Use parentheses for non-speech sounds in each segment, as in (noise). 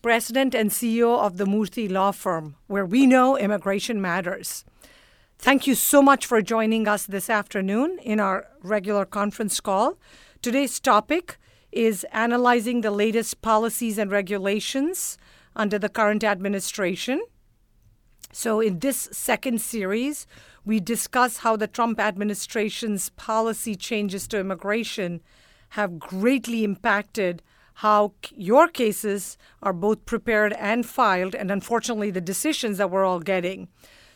President and CEO of the Murthy Law Firm, where we know immigration matters. Thank you so much for joining us this afternoon in our regular conference call. Today's topic is analyzing the latest policies and regulations under the current administration. So, in this second series, we discuss how the Trump administration's policy changes to immigration have greatly impacted how your cases are both prepared and filed, and unfortunately, the decisions that we're all getting.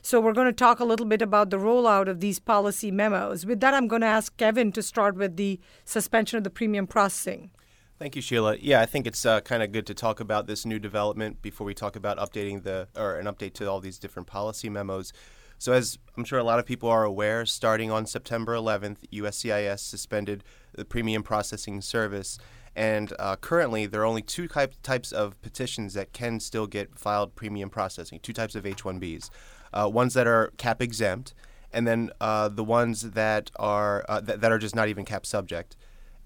So, we're going to talk a little bit about the rollout of these policy memos. With that, I'm going to ask Kevin to start with the suspension of the premium processing. Thank you, Sheila. Yeah, I think it's uh, kind of good to talk about this new development before we talk about updating the or an update to all these different policy memos. So, as I'm sure a lot of people are aware, starting on September 11th, USCIS suspended the premium processing service. And uh, currently, there are only two type, types of petitions that can still get filed premium processing, two types of H 1Bs. Uh, ones that are cap exempt, and then uh, the ones that are, uh, th- that are just not even cap subject.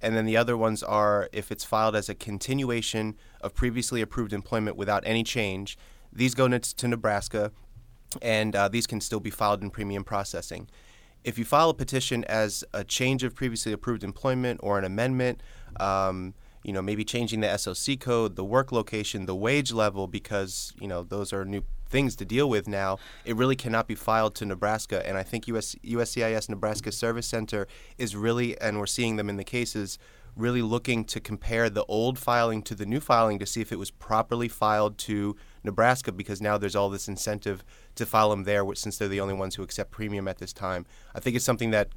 And then the other ones are if it's filed as a continuation of previously approved employment without any change, these go to Nebraska, and uh, these can still be filed in premium processing. If you file a petition as a change of previously approved employment or an amendment, um, you know, maybe changing the SOC code, the work location, the wage level, because you know those are new things to deal with now. It really cannot be filed to Nebraska, and I think US, USCIS Nebraska Service Center is really, and we're seeing them in the cases, really looking to compare the old filing to the new filing to see if it was properly filed to Nebraska because now there's all this incentive to file them there since they're the only ones who accept premium at this time. I think it's something that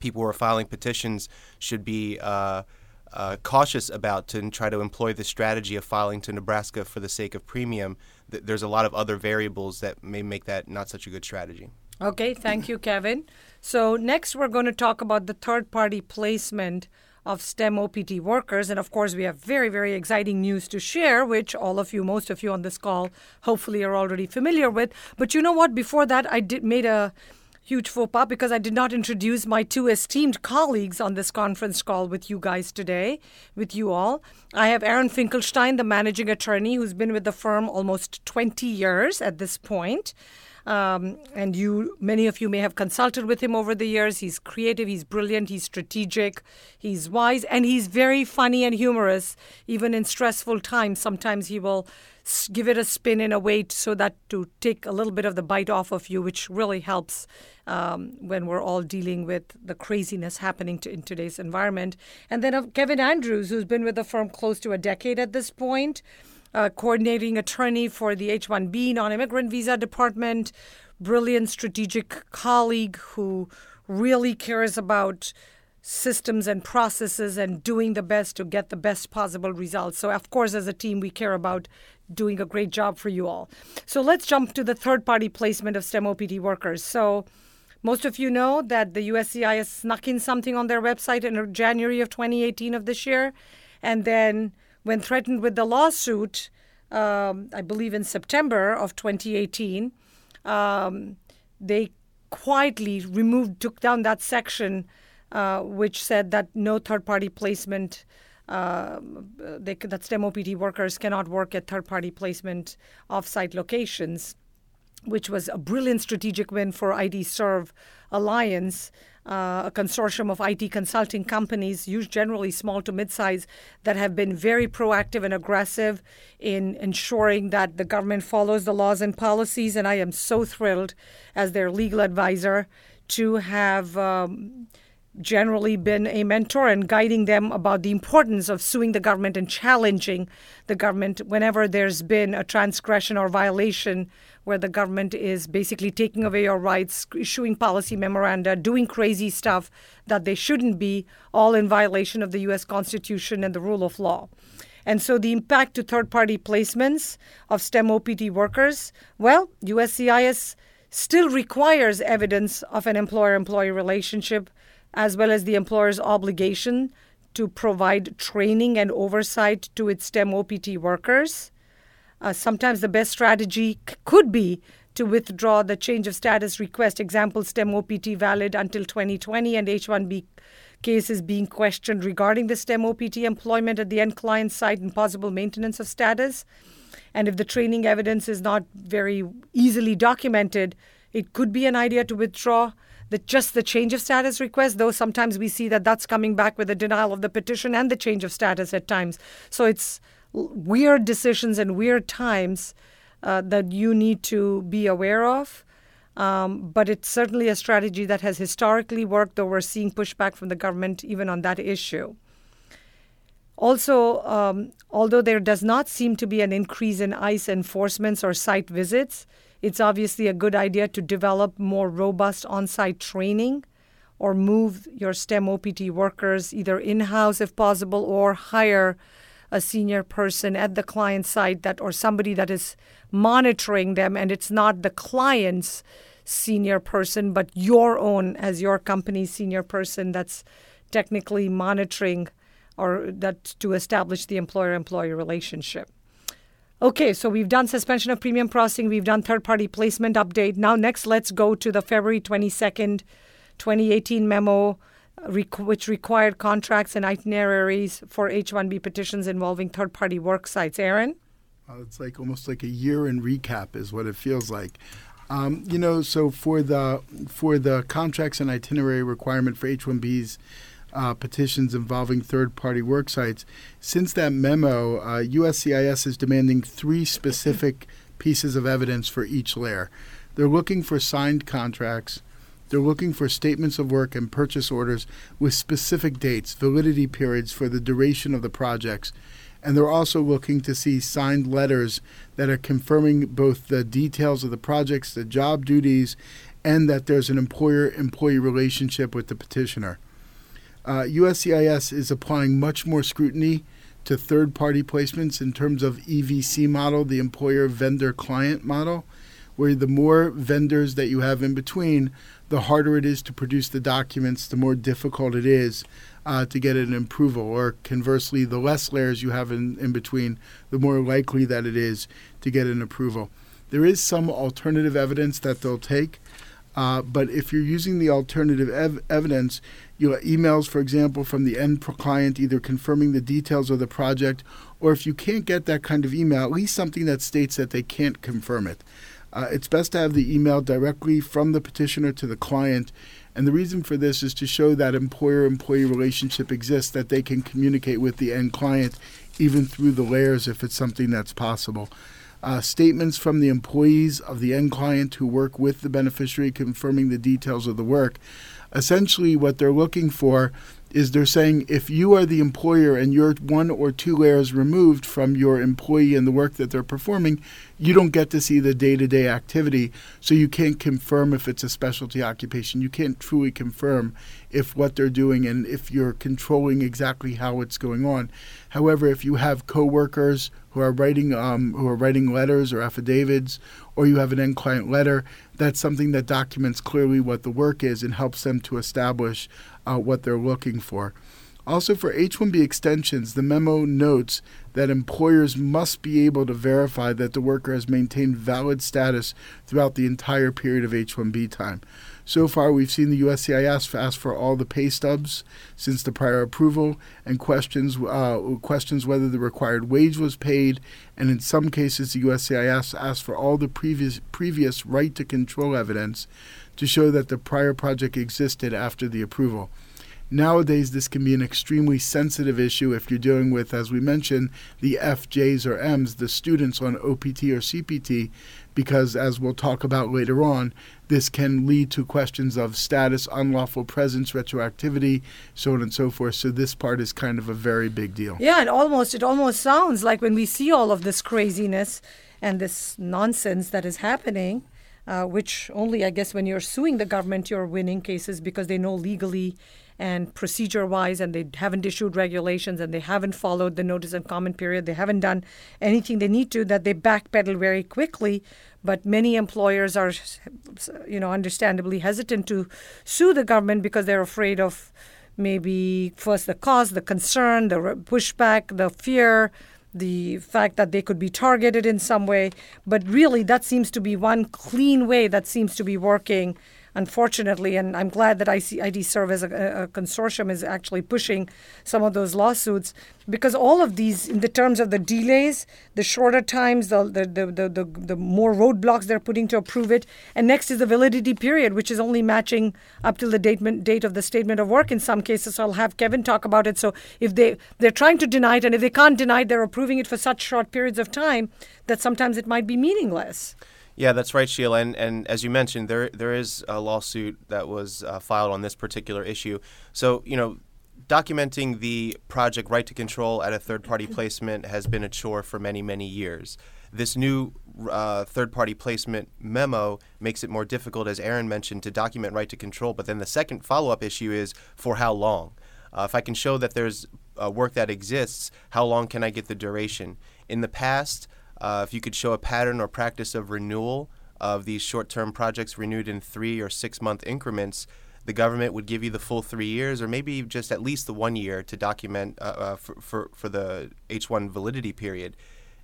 people who are filing petitions should be uh, uh, cautious about to try to employ the strategy of filing to Nebraska for the sake of premium. There's a lot of other variables that may make that not such a good strategy. Okay, thank you, Kevin. So, next we're going to talk about the third party placement of STEM OPT workers. And of course, we have very, very exciting news to share, which all of you, most of you on this call, hopefully are already familiar with. But you know what? Before that, I did made a huge faux pas because I did not introduce my two esteemed colleagues on this conference call with you guys today, with you all. I have Aaron Finkelstein, the managing attorney, who's been with the firm almost 20 years at this point. Um, and you, many of you may have consulted with him over the years. He's creative, he's brilliant, he's strategic, he's wise, and he's very funny and humorous, even in stressful times. Sometimes he will give it a spin in a way so that to take a little bit of the bite off of you, which really helps um, when we're all dealing with the craziness happening to, in today's environment. And then uh, Kevin Andrews, who's been with the firm close to a decade at this point uh, coordinating attorney for the H 1B non immigrant visa department, brilliant strategic colleague who really cares about systems and processes and doing the best to get the best possible results. So, of course, as a team, we care about doing a great job for you all. So, let's jump to the third party placement of STEM OPT workers. So, most of you know that the USCIS snuck in something on their website in January of 2018 of this year. And then when threatened with the lawsuit, um, I believe in September of 2018, um, they quietly removed, took down that section uh, which said that no third party placement. Uh, they, that STEM OPT workers cannot work at third party placement offsite locations, which was a brilliant strategic win for IT Serve Alliance uh, a consortium of IT consulting companies, used generally small to mid-size, that have been very proactive and aggressive in ensuring that the government follows the laws and policies. And I am so thrilled, as their legal advisor, to have. Um, generally been a mentor and guiding them about the importance of suing the government and challenging the government whenever there's been a transgression or violation where the government is basically taking away your rights, issuing policy memoranda, doing crazy stuff that they shouldn't be, all in violation of the U.S. Constitution and the rule of law. And so the impact to third party placements of STEM OPT workers, well, USCIS still requires evidence of an employer employee relationship as well as the employer's obligation to provide training and oversight to its STEM OPT workers. Uh, sometimes the best strategy c- could be to withdraw the change of status request. Example STEM OPT valid until 2020 and H1B cases being questioned regarding the STEM OPT employment at the end client site and possible maintenance of status. And if the training evidence is not very easily documented, it could be an idea to withdraw the just the change of status request though sometimes we see that that's coming back with a denial of the petition and the change of status at times. So it's weird decisions and weird times uh, that you need to be aware of. Um, but it's certainly a strategy that has historically worked though we're seeing pushback from the government even on that issue. Also, um, although there does not seem to be an increase in ICE enforcements or site visits, it's obviously a good idea to develop more robust on site training or move your STEM OPT workers either in house if possible or hire a senior person at the client site that or somebody that is monitoring them and it's not the client's senior person but your own as your company's senior person that's technically monitoring or that to establish the employer employee relationship Okay, so we've done suspension of premium processing, we've done third party placement update. Now, next, let's go to the February 22nd, 2018 memo, which required contracts and itineraries for H 1B petitions involving third party work sites. Aaron? Uh, it's like almost like a year in recap, is what it feels like. Um, you know, so for the for the contracts and itinerary requirement for H-1Bs, uh, petitions involving third party work sites. Since that memo, uh, USCIS is demanding three specific pieces of evidence for each layer. They're looking for signed contracts. They're looking for statements of work and purchase orders with specific dates, validity periods for the duration of the projects. And they're also looking to see signed letters that are confirming both the details of the projects, the job duties, and that there's an employer employee relationship with the petitioner uh, USCIS is applying much more scrutiny to third party placements in terms of EVC model, the employer vendor client model, where the more vendors that you have in between, the harder it is to produce the documents, the more difficult it is uh, to get an approval. Or conversely, the less layers you have in, in between, the more likely that it is to get an approval. There is some alternative evidence that they'll take, uh, but if you're using the alternative ev- evidence, you know, emails, for example, from the end client either confirming the details of the project, or if you can't get that kind of email, at least something that states that they can't confirm it. Uh, it's best to have the email directly from the petitioner to the client. And the reason for this is to show that employer employee relationship exists, that they can communicate with the end client even through the layers if it's something that's possible uh, statements from the employees of the end client who work with the beneficiary confirming the details of the work. Essentially, what they're looking for is they're saying if you are the employer and you're one or two layers removed from your employee and the work that they're performing, you don't get to see the day to day activity. So you can't confirm if it's a specialty occupation. You can't truly confirm if what they're doing and if you're controlling exactly how it's going on. However, if you have coworkers who are writing um, who are writing letters or affidavits, or you have an end client letter, that's something that documents clearly what the work is and helps them to establish uh, what they're looking for. Also, for H 1B extensions, the memo notes that employers must be able to verify that the worker has maintained valid status throughout the entire period of H 1B time. So far, we've seen the USCIS ask for all the pay stubs since the prior approval and questions uh, questions whether the required wage was paid, and in some cases, the USCIS asked for all the previous previous right to control evidence to show that the prior project existed after the approval. Nowadays, this can be an extremely sensitive issue if you're dealing with, as we mentioned, the FJs or Ms, the students on OPT or CPT, because as we'll talk about later on, this can lead to questions of status, unlawful presence, retroactivity, so on and so forth. So this part is kind of a very big deal. Yeah, and almost it almost sounds like when we see all of this craziness and this nonsense that is happening, uh, which only I guess when you're suing the government you're winning cases because they know legally and procedure wise, and they haven't issued regulations and they haven't followed the notice and comment period. They haven't done anything they need to, that they backpedal very quickly. But many employers are, you know, understandably hesitant to sue the government because they're afraid of maybe first the cause, the concern, the pushback, the fear, the fact that they could be targeted in some way. But really, that seems to be one clean way that seems to be working unfortunately, and I'm glad that IC, IT Serve as a, a, consortium is actually pushing some of those lawsuits because all of these, in the terms of the delays, the shorter times, the, the, the, the, the, the more roadblocks they're putting to approve it, and next is the validity period, which is only matching up till the date, date of the statement of work in some cases. So I'll have Kevin talk about it. So if they, they're trying to deny it, and if they can't deny it, they're approving it for such short periods of time that sometimes it might be meaningless. Yeah, that's right, Sheila. And, and as you mentioned, there there is a lawsuit that was uh, filed on this particular issue. So you know, documenting the project right to control at a third party (laughs) placement has been a chore for many many years. This new uh, third party placement memo makes it more difficult, as Aaron mentioned, to document right to control. But then the second follow up issue is for how long. Uh, if I can show that there's uh, work that exists, how long can I get the duration? In the past, uh, if you could show a pattern or practice of renewal of these short term projects renewed in three or six month increments, the government would give you the full three years or maybe just at least the one year to document uh, uh, for, for, for the H1 validity period.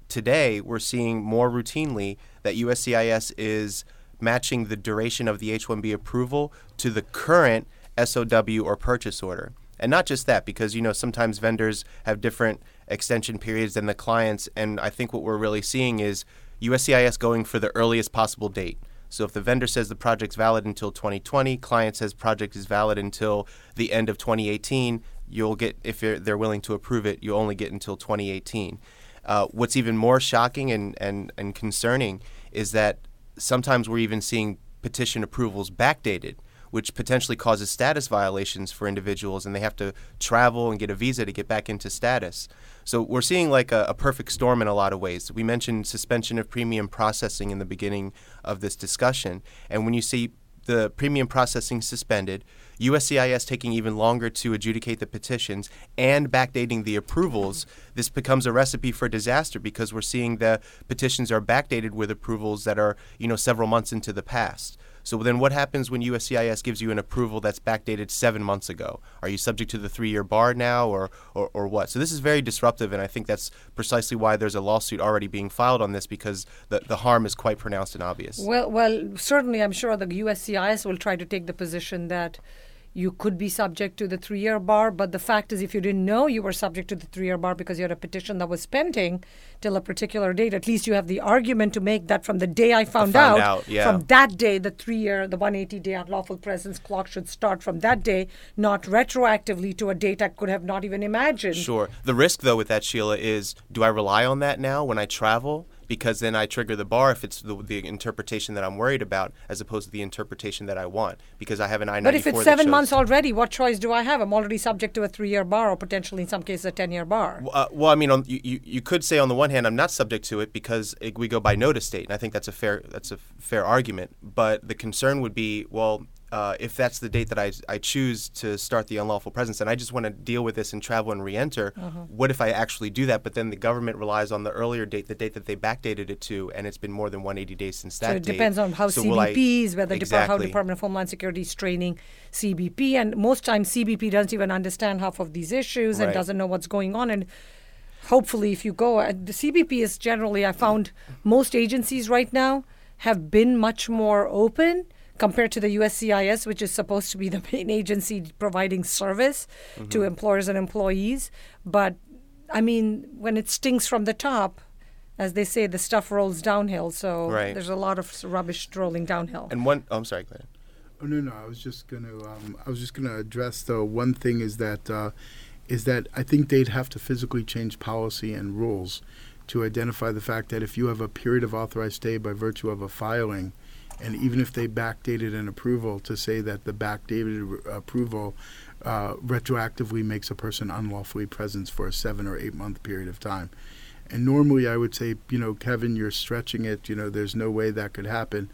Today, we're seeing more routinely that USCIS is matching the duration of the H 1B approval to the current SOW or purchase order. And not just that, because you know sometimes vendors have different extension periods than the clients. And I think what we're really seeing is USCIS going for the earliest possible date. So if the vendor says the project's valid until 2020, client says project is valid until the end of 2018, you'll get if they're willing to approve it, you only get until 2018. Uh, what's even more shocking and, and, and concerning is that sometimes we're even seeing petition approvals backdated which potentially causes status violations for individuals, and they have to travel and get a visa to get back into status. So we're seeing like a, a, perfect storm in a lot of ways. We mentioned suspension of premium processing in the beginning of this discussion, and when you see the premium processing suspended, USCIS taking even longer to adjudicate the petitions and backdating the approvals, this becomes a recipe for disaster because we're seeing the petitions are backdated with approvals that are, you know, several months into the past. So then what happens when USCIS gives you an approval that's backdated seven months ago? Are you subject to the three year bar now or, or, or what? So this is very disruptive, and I think that's precisely why there's a lawsuit already being filed on this because the, the harm is quite pronounced and obvious. Well, well, certainly I'm sure the USCIS will try to take the position that you could be subject to the three year bar. But the fact is, if you didn't know you were subject to the three year bar because you had a petition that was pending till a particular date, at least you have the argument to make that from the day I found, found out, out yeah. from that day, the three year, the 180 day unlawful presence clock should start from that day, not retroactively to a date I could have not even imagined. Sure. The risk, though, with that, Sheila, is do I rely on that now when I travel? Because then I trigger the bar if it's the, the, interpretation that I'm worried about as opposed to the interpretation that I want because I have an I-94 But if it's seven months already, what choice do I have? I'm already subject to a three-year bar or potentially in some cases a 10-year bar. Uh, well, I mean, on, you, you could say on the one hand I'm not subject to it because it, we go by notice date, and I think that's a fair that's a fair argument. But the concern would be, well, uh, if that's the date that I, I choose to start the unlawful presence and I just want to deal with this and travel and re-enter, uh-huh. what if I actually do that? But then the government relies on the earlier date, the date that they backdated it to, and it's been more than 180 days since that so it date. depends on how so CBPs, I, whether exactly. how Department of Homeland Security is training CBP, and most times CBP doesn't even understand half of these issues right. and doesn't know what's going on and hopefully if you go uh, the cbp is generally i found most agencies right now have been much more open compared to the USCIS, which is supposed to be the (laughs) main agency providing service mm-hmm. to employers and employees. But I mean, when it stings from the top, as they say, the stuff rolls downhill. So right. there's a lot of rubbish rolling downhill. And one, oh, I'm sorry, Glenn. Oh no, no, I was just gonna, um, I was just gonna address the one thing is that, uh, is that I think they'd have to physically change policy and rules to identify the fact that if you have a period of authorized stay by virtue of a filing, and even if they backdated an approval to say that the backdated re- approval uh, retroactively makes a person unlawfully present for a seven or eight month period of time. And normally I would say, you know, Kevin, you're stretching it, you know, there's no way that could happen.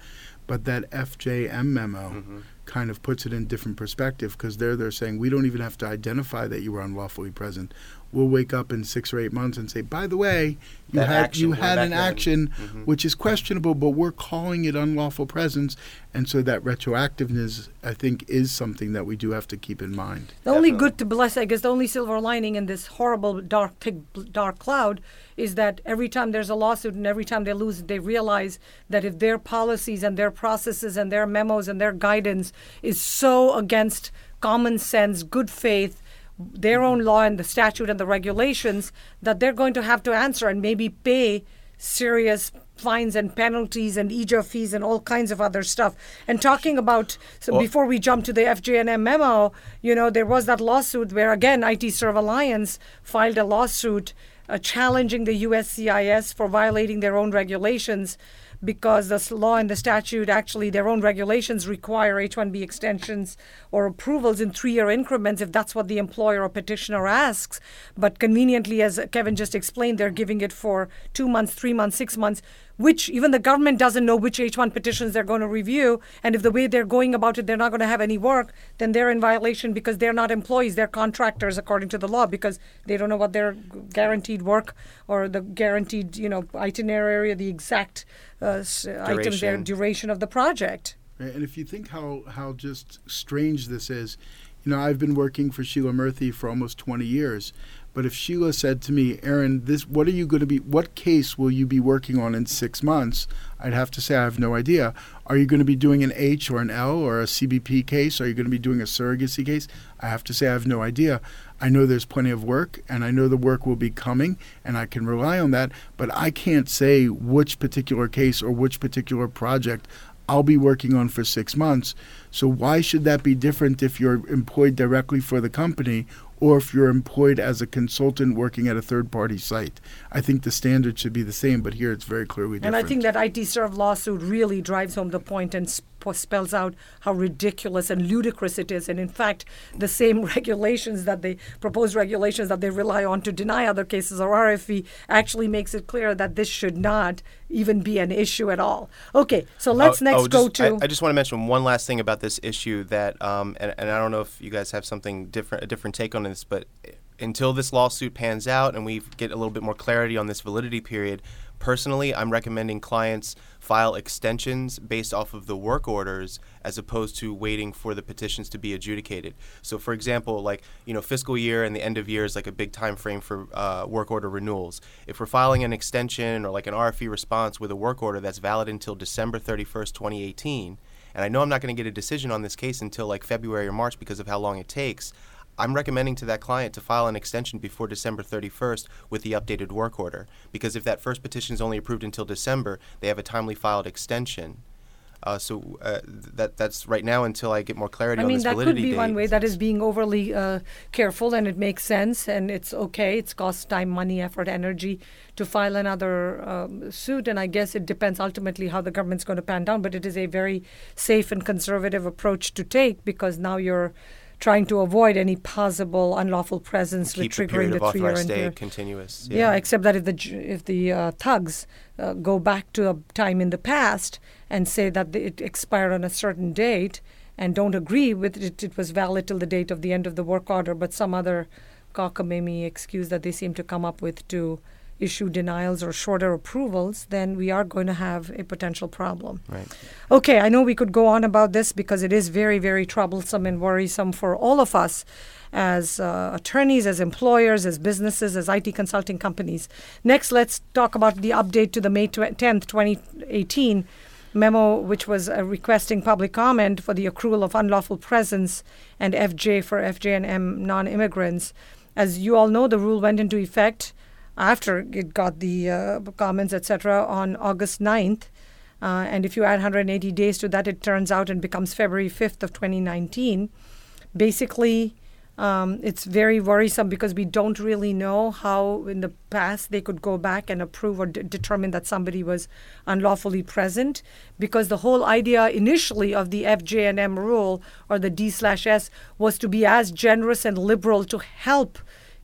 But that FJM memo mm-hmm. kind of puts it in different perspective because there they're saying we don't even have to identify that you were unlawfully present. We'll wake up in six or eight months and say, by the way, you That had action, you had an then. action Mhm. which is questionable, but we're calling it unlawful presence, and so that retroactiveness, I think, is something that we do have to keep in mind. The only good to bless, I guess, the only silver lining in this horrible dark, thick, dark cloud is that every time there's a lawsuit and every time they lose, they realize that if their policies and their processes and their memos and their guidance is so against common sense, good faith, their own law and the statute and the regulations, that they're going to have to answer and maybe pay serious fines and penalties and EAJA fees and all kinds of other stuff. And talking about so Well- before we jump to the FJNM memo, you know, there was that lawsuit where again IT Serve Alliance filed a lawsuit uh, challenging the USCIS for violating their own regulations because the law and the statute actually their own regulations require H-1B extensions or approvals in three-year increments if that's what the employer or petitioner asks. But conveniently, as Kevin just explained, they're giving it for two months, three months, six months, which even the government doesn't know which H-1 petitions they're going to review. And if the way they're going about it, they're not going to have any work, then they're in violation because they're not employees, they're contractors according to the law because they don't know what their guaranteed work or the guaranteed, you know, itinerary or the exact uh, s- items, their Duration. duration of the project. And if you think how, how just strange this is, you know, I've been working for Sheila Murthy for almost 20 years. But if Sheila said to me, Aaron, this, what are you going to be, what case will you be working on in six months? I'd have to say, I have no idea. Are you going to be doing an H or an L or a CBP case? Are you going to be doing a surrogacy case? I have to say, I have no idea. I know there's plenty of work, and I know the work will be coming, and I can rely on that. But I can't say which particular case or which particular project I'll be working on for six months. So why should that be different if you're employed directly for the company or if you're employed as a consultant working at a third party site? I think the standard should be the same, but here it's very clearly And different. And I think that IT Serve lawsuit really drives home the point and sp- spells out how ridiculous and ludicrous it is. And in fact, the same (laughs) regulations that they proposed regulations that they rely on to deny other cases or RFE actually makes it clear that this should not even be an issue at all. Okay, so let's Oh, next oh, go just- to. I, I just want to mention one last thing about this issue that, um, and, and I don't know if you guys have something different, a different take on this, but until this lawsuit pans out and we get a little bit more clarity on this validity period, personally, I'm recommending clients file extensions based off of the work orders as opposed to waiting for the petitions to be adjudicated. So, for example, like you know, fiscal year and the end of year is like a big time frame for uh, work order renewals. If we're filing an extension or like an RFE response with a work order that's valid until December 31st, 2018, and I know I'm not going to get a decision on this case until like February or March because of how long it takes. I'm recommending to that client to file an extension before December 31st with the updated work order. Because if that first petition is only approved until December, they have a timely filed extension. Uh, so uh, that that's right now until I get more clarity I mean, that could be date. one way. That is being overly uh, careful, and it makes sense, and it's okay. It's cost time, money, effort, energy to file another um, suit, and I guess it depends ultimately how the government's going to pan down. But it is a very safe and conservative approach to take because now you're trying to avoid any possible unlawful presence with the triggering the of three-year stay continuous. yeah. except that if the if the uh, thugs uh, go back to a time in the past and say that the, it expired on a certain date and don't agree with it, it was valid till the date of the end of the work order, but some other cockamamie excuse that they seem to come up with to issue denials or shorter approvals, then we are going to have a potential problem. Right. Okay, I know we could go on about this because it is very, very troublesome and worrisome for all of us as uh, attorneys, as employers, as businesses, as IT consulting companies. Next, let's talk about the update to the May tw- 10th, 2018 memo, which was uh, requesting public comment for the accrual of unlawful presence and FJ for FJ and M non immigrants. As you all know, the rule went into effect after it got the uh, comments, etc., on August 9th. Uh, and if you add 180 days to that, it turns out and becomes February 5th of 2019. Basically, um, it's very worrisome because we don't really know how in the past they could go back and approve or de- determine that somebody was unlawfully present because the whole idea initially of the FJNM rule or the D slash S was to be as generous and liberal to help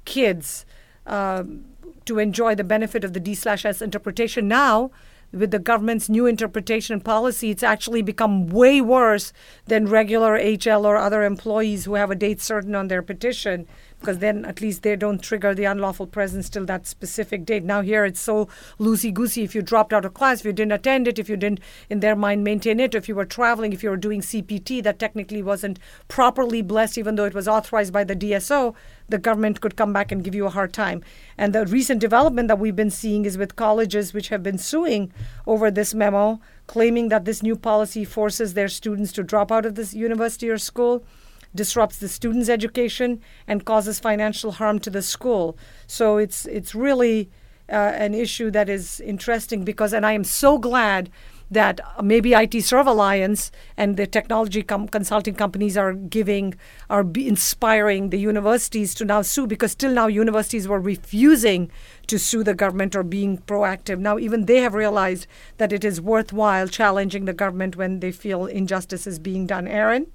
kids um, to enjoy the benefit of the D slash S interpretation. Now with the government's new interpretation policy, it's actually become way worse than regular HL or other employees who have a date certain on their petition because then at least they don't trigger the unlawful presence till that specific date. Now here it's so loosey goosey. If you dropped out of class, if you didn't attend it, if you didn't, in their mind, maintain it, if you were traveling, if you were doing CPT that technically wasn't properly blessed, even though it was authorized by the DSO, the government could come back and give you a hard time. And the recent development that we've been seeing is with colleges which have been suing over this memo, claiming that this new policy forces their students to drop out of this university or school disrupts the student's education and causes financial harm to the school. So it's it's really uh, an issue that is interesting because, and I am so glad that maybe IT Serve Alliance and the technology com- consulting companies are giving, are inspiring the universities to now sue because till now universities were refusing to sue the government or being proactive. Now even they have realized that it is worthwhile challenging the government when they feel injustice is being done. Aaron?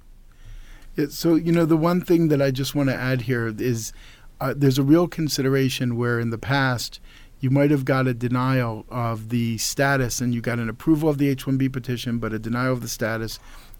So, you know, the one thing that I just want to add here is uh, there's a real consideration where in the past you might have got a denial of the status and you got an approval of the H 1B petition, but a denial of the status.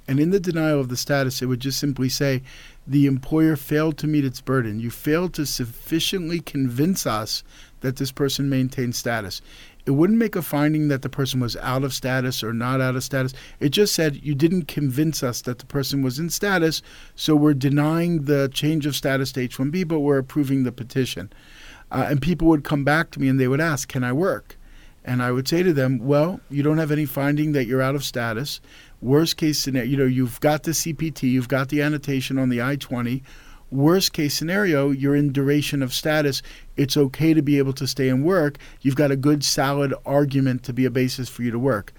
And in the denial of the status, it would just simply say the employer failed to meet its burden. You failed to sufficiently convince us that this person maintained status. It wouldn't make a finding that the person was out of status or not out of status. It just said you didn't convince us that the person was in status, so we're denying the change of status to H 1B, but we're approving the petition. Uh, and people would come back to me and they would ask, Can I work? And I would say to them, Well, you don't have any finding that you're out of status. Worst case scenario, you know, you've got the CPT, you've got the annotation on the I 20 Worst case scenario, you're in duration of status. It's okay to be able to stay and work. You've got a good, solid argument to be a basis for you to work.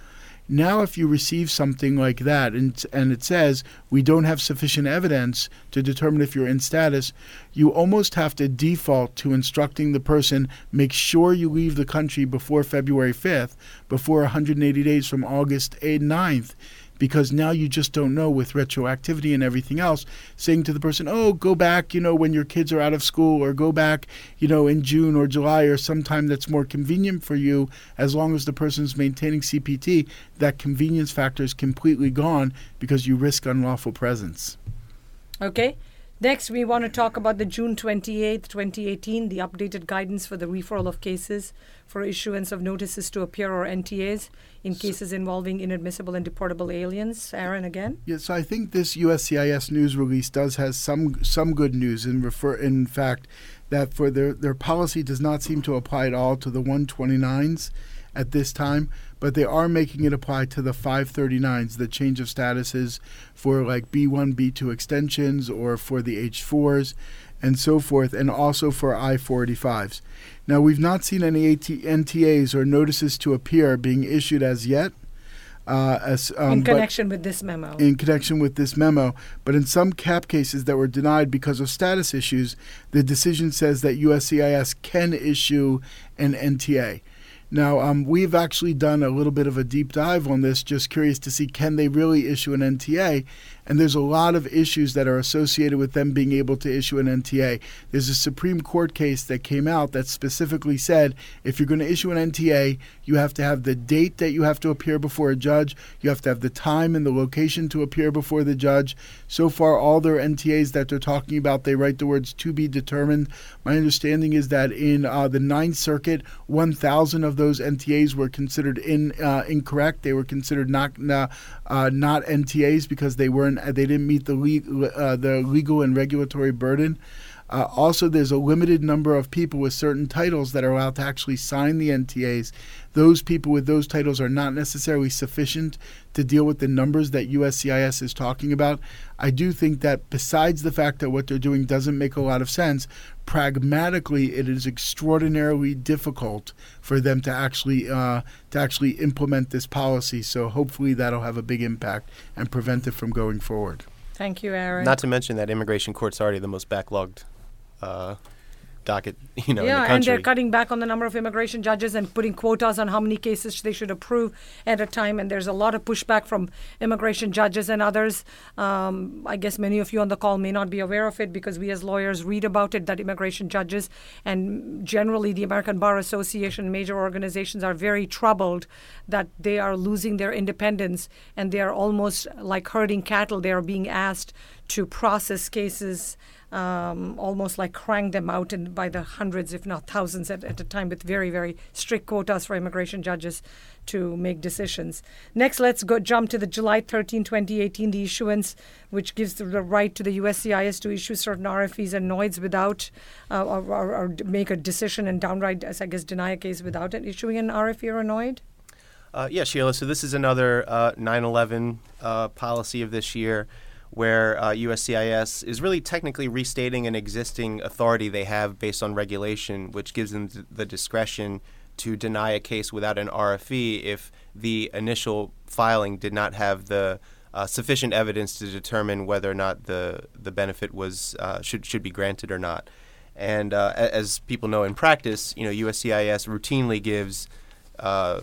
Now, if you receive something like that and, and it says we don't have sufficient evidence to determine if you're in status, you almost have to default to instructing the person make sure you leave the country before February 5th, before 180 days from August 8th, 9th because now you just don't know with retroactivity and everything else saying to the person oh go back you know when your kids are out of school or go back you know in june or july or sometime that's more convenient for you as long as the person's maintaining cpt that convenience factor is completely gone because you risk unlawful presence. Okay Next, we want to talk about the June 28, 2018, the updated guidance for the referral of cases for issuance of notices to appear or NTAs in cases involving inadmissible and deportable aliens. Aaron, again? Yes, so I think this USCIS news release does has some some good news in refer in fact that for their their policy does not seem to apply at all to the 129s at this time, but they are making it apply to the 539s, the change of statuses for like B1, B2 extensions or for the H4s and so forth, and also for I 485s. Now, we've not seen any AT- NTAs or notices to appear being issued as yet. Uh, as, um, in connection with this memo. In connection with this memo. But in some CAP cases that were denied because of status issues, the decision says that USCIS can issue an NTA. Now, um, we've actually done a little bit of a deep dive on this, just curious to see can they really issue an NTA? And there's a lot of issues that are associated with them being able to issue an NTA. There's a Supreme Court case that came out that specifically said if you're going to issue an NTA, you have to have the date that you have to appear before a judge, you have to have the time and the location to appear before the judge. So far, all their NTAs that they're talking about, they write the words to be determined. My understanding is that in uh, the Ninth Circuit, 1,000 of those NTAs were considered in, uh, incorrect. They were considered not, uh, not NTAs because they weren't they didn't meet the le- uh, the legal and regulatory burden. Uh, also, there's a limited number of people with certain titles that are allowed to actually sign the NTAs. Those people with those titles are not necessarily sufficient to deal with the numbers that USCIS is talking about. I do think that, besides the fact that what they're doing doesn't make a lot of sense, pragmatically, it is extraordinarily difficult for them to actually uh, to actually implement this policy. So hopefully, that'll have a big impact and prevent it from going forward. Thank you, Aaron. Not to mention that immigration court's are already the most backlogged uh, docket, (laughs) you know, yeah, in the country. and they're cutting back on the number of immigration judges and putting quotas on how many cases they should approve at a time. And there's a lot of pushback from immigration judges and others. Um, I guess many of you on the call may not be aware of it because we as lawyers read about it that immigration judges and generally the American Bar Association, major organizations are very troubled that they are losing their independence and they are almost like herding cattle. They are being asked to process cases um, almost like crank them out in, by the hundreds, if not thousands, at, at a time, with very, very strict quotas for immigration judges to make decisions. Next, let's go jump to the July 13, 2018, the issuance, which gives the, right to the USCIS to issue certain RFEs and NOIDs without, uh, or, or, or, make a decision and downright, as I guess, deny a case without it, issuing an RFE or a NOID. Uh, yeah, Sheila. So this is another uh, 9/11 uh, policy of this year where uh, USCIS is really technically restating an existing authority they have based on regulation, which gives them th- the discretion to deny a case without an RFE if the initial filing did not have the uh, sufficient evidence to determine whether or not the the benefit was uh, should should be granted or not. And uh, as people know in practice, you know USCIS routinely gives uh,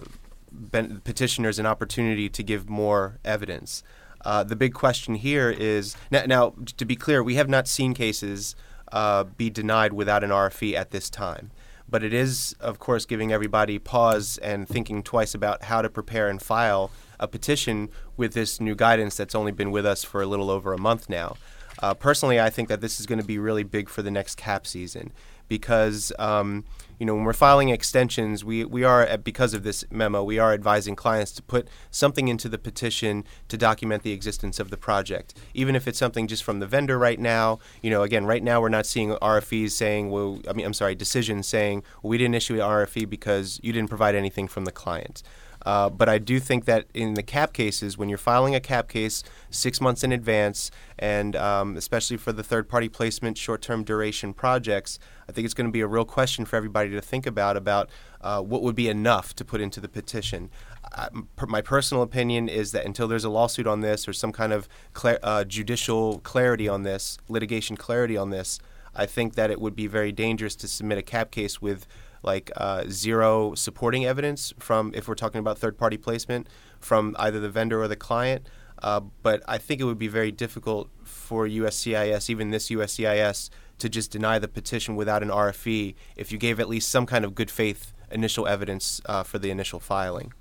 ben- petitioners an opportunity to give more evidence. Uh, the big question here is now, now, to be clear, we have not seen cases uh, be denied without an RFE at this time. But it is, of course, giving everybody pause and thinking twice about how to prepare and file a petition with this new guidance that's only been with us for a little over a month now. Uh, personally, I think that this is going to be really big for the next cap season because um, you know when we're filing extensions, we we are uh, because of this memo, we are advising clients to put something into the petition to document the existence of the project, even if it's something just from the vendor right now. You know, again, right now we're not seeing RFEs saying, well, I mean, I'm sorry, decisions saying well, we didn't issue an RFE because you didn't provide anything from the client. Uh, but I do think that in the cap cases, when you're filing a cap case six months in advance, and um, especially for the third party placement short term duration projects, I think it's going to be a real question for everybody to think about about uh, what would be enough to put into the petition. I, my personal opinion is that until there's a lawsuit on this or some kind of uh, judicial clarity on this, litigation clarity on this, I think that it would be very dangerous to submit a cap case with like uh, zero supporting evidence from, if we're talking about third party placement, from either the vendor or the client. Uh, but I think it would be very difficult for USCIS, even this USCIS, to just deny the petition without an RFE if you gave at least some kind of good faith initial evidence uh, for the initial filing.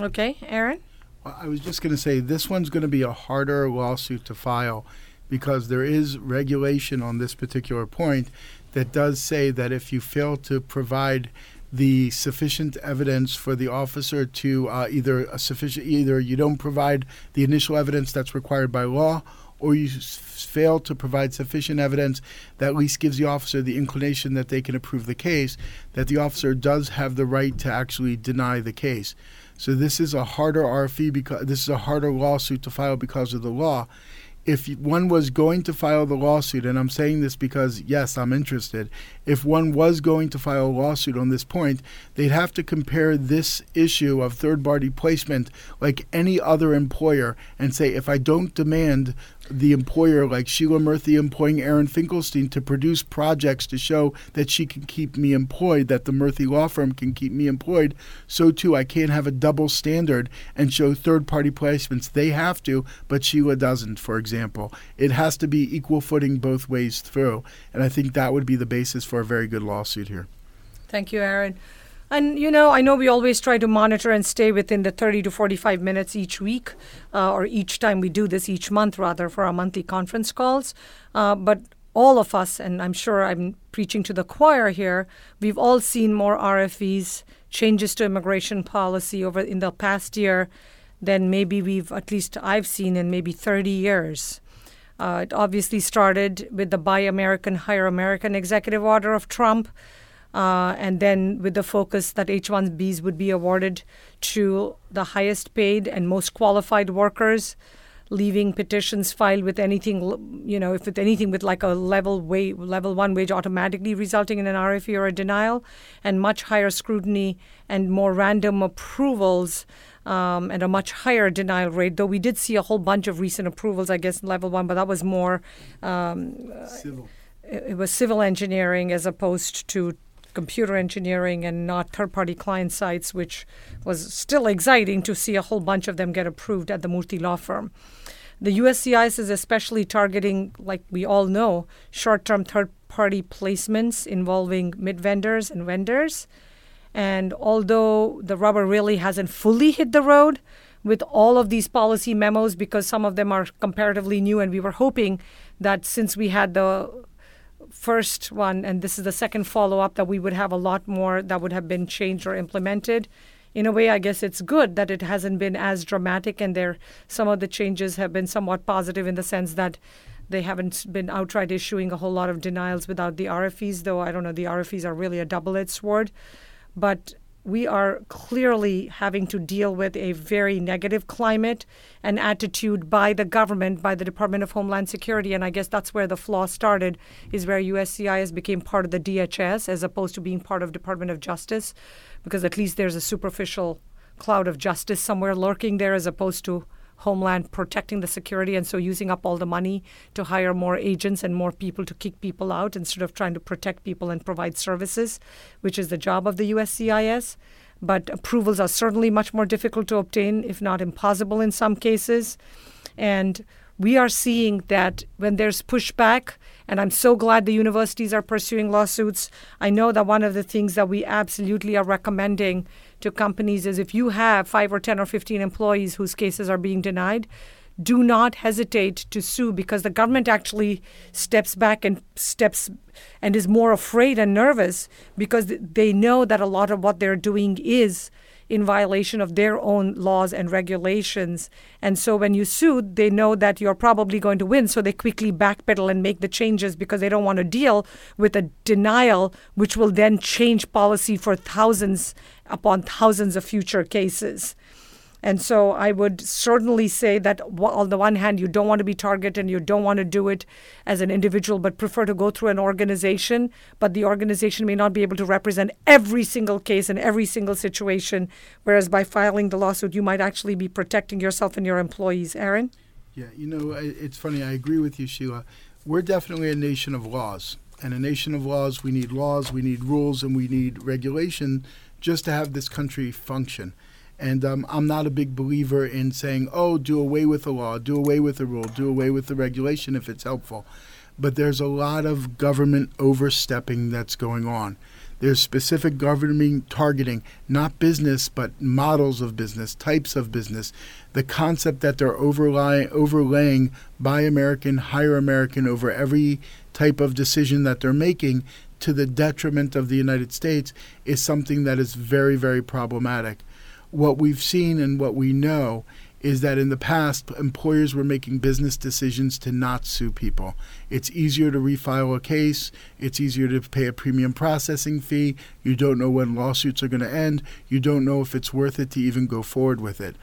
Okay, Aaron? Well, I was just going to say this one's going to be a harder lawsuit to file because there is regulation on this particular point that does say that if you fail to provide the sufficient evidence for the officer to uh, either sufficient either you don't provide the initial evidence that's required by law or you fail to provide sufficient evidence that at least gives the officer the inclination that they can approve the case that the officer does have the right to actually deny the case. So this is a harder RFE because this is a harder lawsuit to file because of the law if one was going to file the lawsuit, and I'm saying this because, yes, I'm interested, if one was going to file a lawsuit on this point, they'd have to compare this issue of third party placement like any other employer and say, if I don't demand the employer like Sheila Murthy employing Aaron Finkelstein to produce projects to show that she can keep me employed, that the Murthy law firm can keep me employed, so too I can't have a double standard and show third party placements. They have to, but Sheila doesn't, for example. It has to be equal footing both ways through. And I think that would be the basis for a very good lawsuit here. Thank you, Aaron. And you know, I know we always try to monitor and stay within the 30 to 45 minutes each week, uh, or each time we do this, each month rather, for our monthly conference calls. Uh, but all of us, and I'm sure I'm preaching to the choir here, we've all seen more RFEs, changes to immigration policy over in the past year than maybe we've, at least I've seen in maybe 30 years. Uh, it obviously started with the Buy American, Hire American executive order of Trump. Uh, and then with the focus that H-1Bs would be awarded to the highest paid and most qualified workers, leaving petitions filed with anything, you know, if with anything with like a level wage, level one wage automatically resulting in an RFE or a denial, and much higher scrutiny and more random approvals. Um, and a much higher denial rate, though we did see a whole bunch of recent approvals, I guess, in level one, but that was more um, Civil it was civil engineering as opposed to computer engineering and not third party client sites, which was still exciting to see a whole bunch of them get approved at the Murthy law firm. The USCIS is especially targeting, like we all know, short term third party placements involving mid vendors and vendors. And although the rubber really hasn't fully hit the road with all of these policy memos, because some of them are comparatively new, and we were hoping that since we had the first one, and this is the second follow up, that we would have a lot more that would have been changed or implemented. In a way, I guess it's good that it hasn't been as dramatic, and there some of the changes have been somewhat positive in the sense that they haven't been outright issuing a whole lot of denials without the RFEs, though I don't know, the RFEs are really a double edged sword. But we are clearly having to deal with a very negative climate and attitude by the government, by the Department of Homeland Security. And I guess that's where the flaw started, is where USCIS became part of the DHS as opposed to being part of Department of Justice, because at least there's a superficial cloud of justice somewhere lurking there as opposed to Homeland protecting the security and so using up all the money to hire more agents and more people to kick people out instead of trying to protect people and provide services, which is the job of the USCIS. But approvals are certainly much more difficult to obtain, if not impossible in some cases. And we are seeing that when there's pushback, and I'm so glad the universities are pursuing lawsuits. I know that one of the things that we absolutely are recommending to companies is if you have five or 10 or 15 employees whose cases are being denied, do not hesitate to sue because the government actually steps back and steps and is more afraid and nervous because they know that a lot of what they're doing is in violation of their own laws and regulations. And so when you sue, they know that you're probably going to win. So they quickly backpedal and make the changes because they don't want to deal with a denial, which will then change policy for thousands upon thousands of future cases. And so I would certainly say that on the one hand, you don't want to be targeted and you don't want to do it as an individual, but prefer to go through an organization. But the organization may not be able to represent every single case and every single situation. Whereas by filing the lawsuit, you might actually be protecting yourself and your employees. Aaron? Yeah, you know, it's funny. I agree with you, Sheela. We're definitely a nation of laws. And a nation of laws, we need laws, we need rules, and we need regulation just to have this country function. And um, I'm not a big believer in saying, oh, do away with the law, do away with the rule, do away with the regulation if it's helpful. But there's a lot of government overstepping that's going on. There's specific government targeting, not business, but models of business, types of business. The concept that they're overlying, overlaying buy American, hire American over every type of decision that they're making to the detriment of the United States is something that is very, very problematic what we've seen and what we know is that in the past, employers were making business decisions to not sue people. It's easier to refile a case, it's easier to pay a premium processing fee. You don't know when lawsuits are going to end, you don't know if it's worth it to even go forward with it.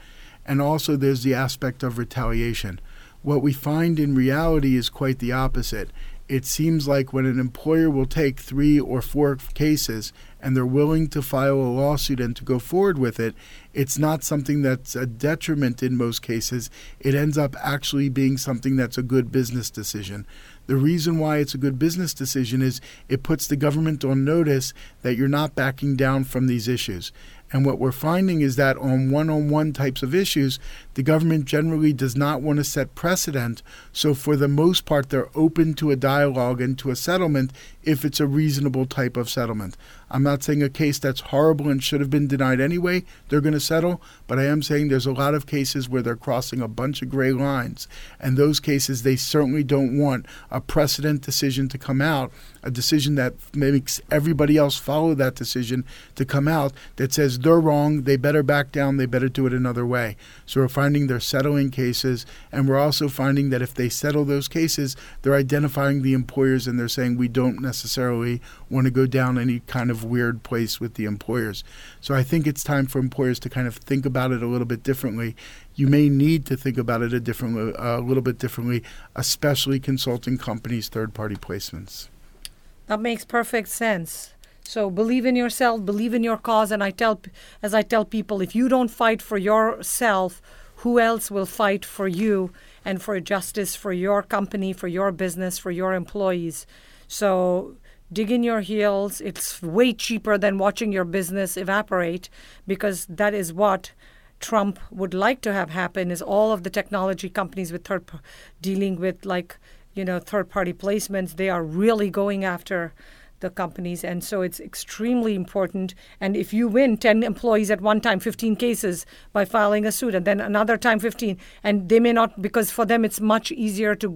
And also, there's the aspect of retaliation. What we find in reality is quite the opposite. It seems like when an employer will take three or four cases and they're willing to file a lawsuit and to go forward with it, it's not something that's a detriment in most cases. It ends up actually being something that's a good business decision. The reason why it's a good business decision is it puts the government on notice that you're not backing down from these issues. And what we're finding is that on one on one types of issues, the government generally does not want to set precedent. So, for the most part, they're open to a dialogue and to a settlement if it's a reasonable type of settlement. I'm not saying a case that's horrible and should have been denied anyway, they're going to settle, but I am saying there's a lot of cases where they're crossing a bunch of gray lines. And those cases, they certainly don't want a precedent decision to come out, a decision that makes everybody else follow that decision to come out that says they're wrong, they better back down, they better do it another way. So we're finding they're settling cases, and we're also finding that if they settle those cases, they're identifying the employers and they're saying we don't necessarily want to go down any kind of weird place with the employers. So I think it's time for employers to kind of think about it a little bit differently. You may need to think about it a different, a little bit differently, especially consulting companies' third-party placements. That makes perfect sense. So believe in yourself, believe in your cause, and I tell, as I tell people, if you don't fight for yourself, who else will fight for you and for justice for your company, for your business, for your employees? So dig in your heels. It's way cheaper than watching your business evaporate because that is what Trump would like to have happen is all of the technology companies with third dealing with like you know third party placements they are really going after the companies. And so it's extremely important. And if you win 10 employees at one time, 15 cases by filing a suit, and then another time 15, and they may not, because for them it's much easier to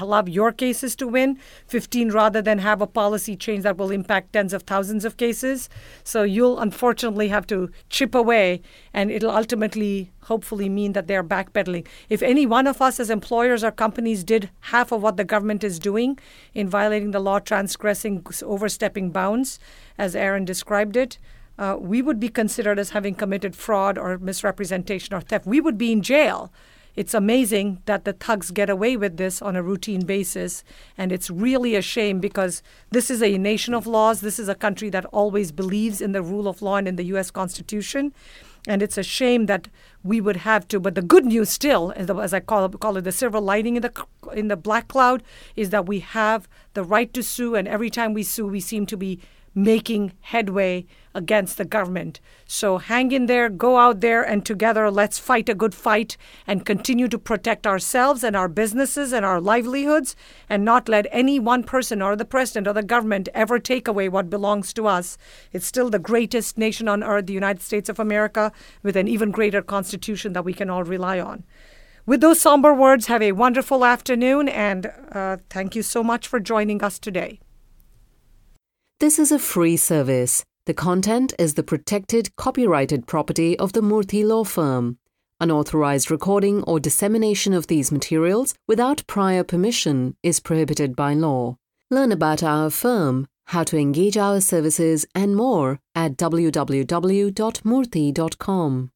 allow your cases to win 15 rather than have a policy change that will impact tens of thousands of cases. So you'll unfortunately have to chip away, and it'll ultimately hopefully mean that they're backpedaling. If any one of us as employers or companies did half of what the government is doing in violating the law, transgressing, overstepping bounds, as Aaron described it, uh, we would be considered as having committed fraud or misrepresentation or theft. We would be in jail. It's amazing that the thugs get away with this on a routine basis. And it's really a shame because this is a nation of laws. This is a country that always believes in the rule of law and in the U.S. Constitution. And it's a shame that we would have to. But the good news still, as I call it, call it the silver lining in the in the black cloud, is that we have the right to sue, and every time we sue, we seem to be making headway against the government. So hang in there, go out there, and together let's fight a good fight and continue to protect ourselves and our businesses and our livelihoods and not let any one person or the president or the government ever take away what belongs to us. It's still the greatest nation on earth, the United States of America, with an even greater constitution that we can all rely on. With those somber words, have a wonderful afternoon and uh, thank you so much for joining us today. This is a free service. The content is the protected copyrighted property of the Murthy Law Firm. Unauthorized recording or dissemination of these materials without prior permission is prohibited by law. Learn about our firm, how to engage our services, and more at www.murthy.com.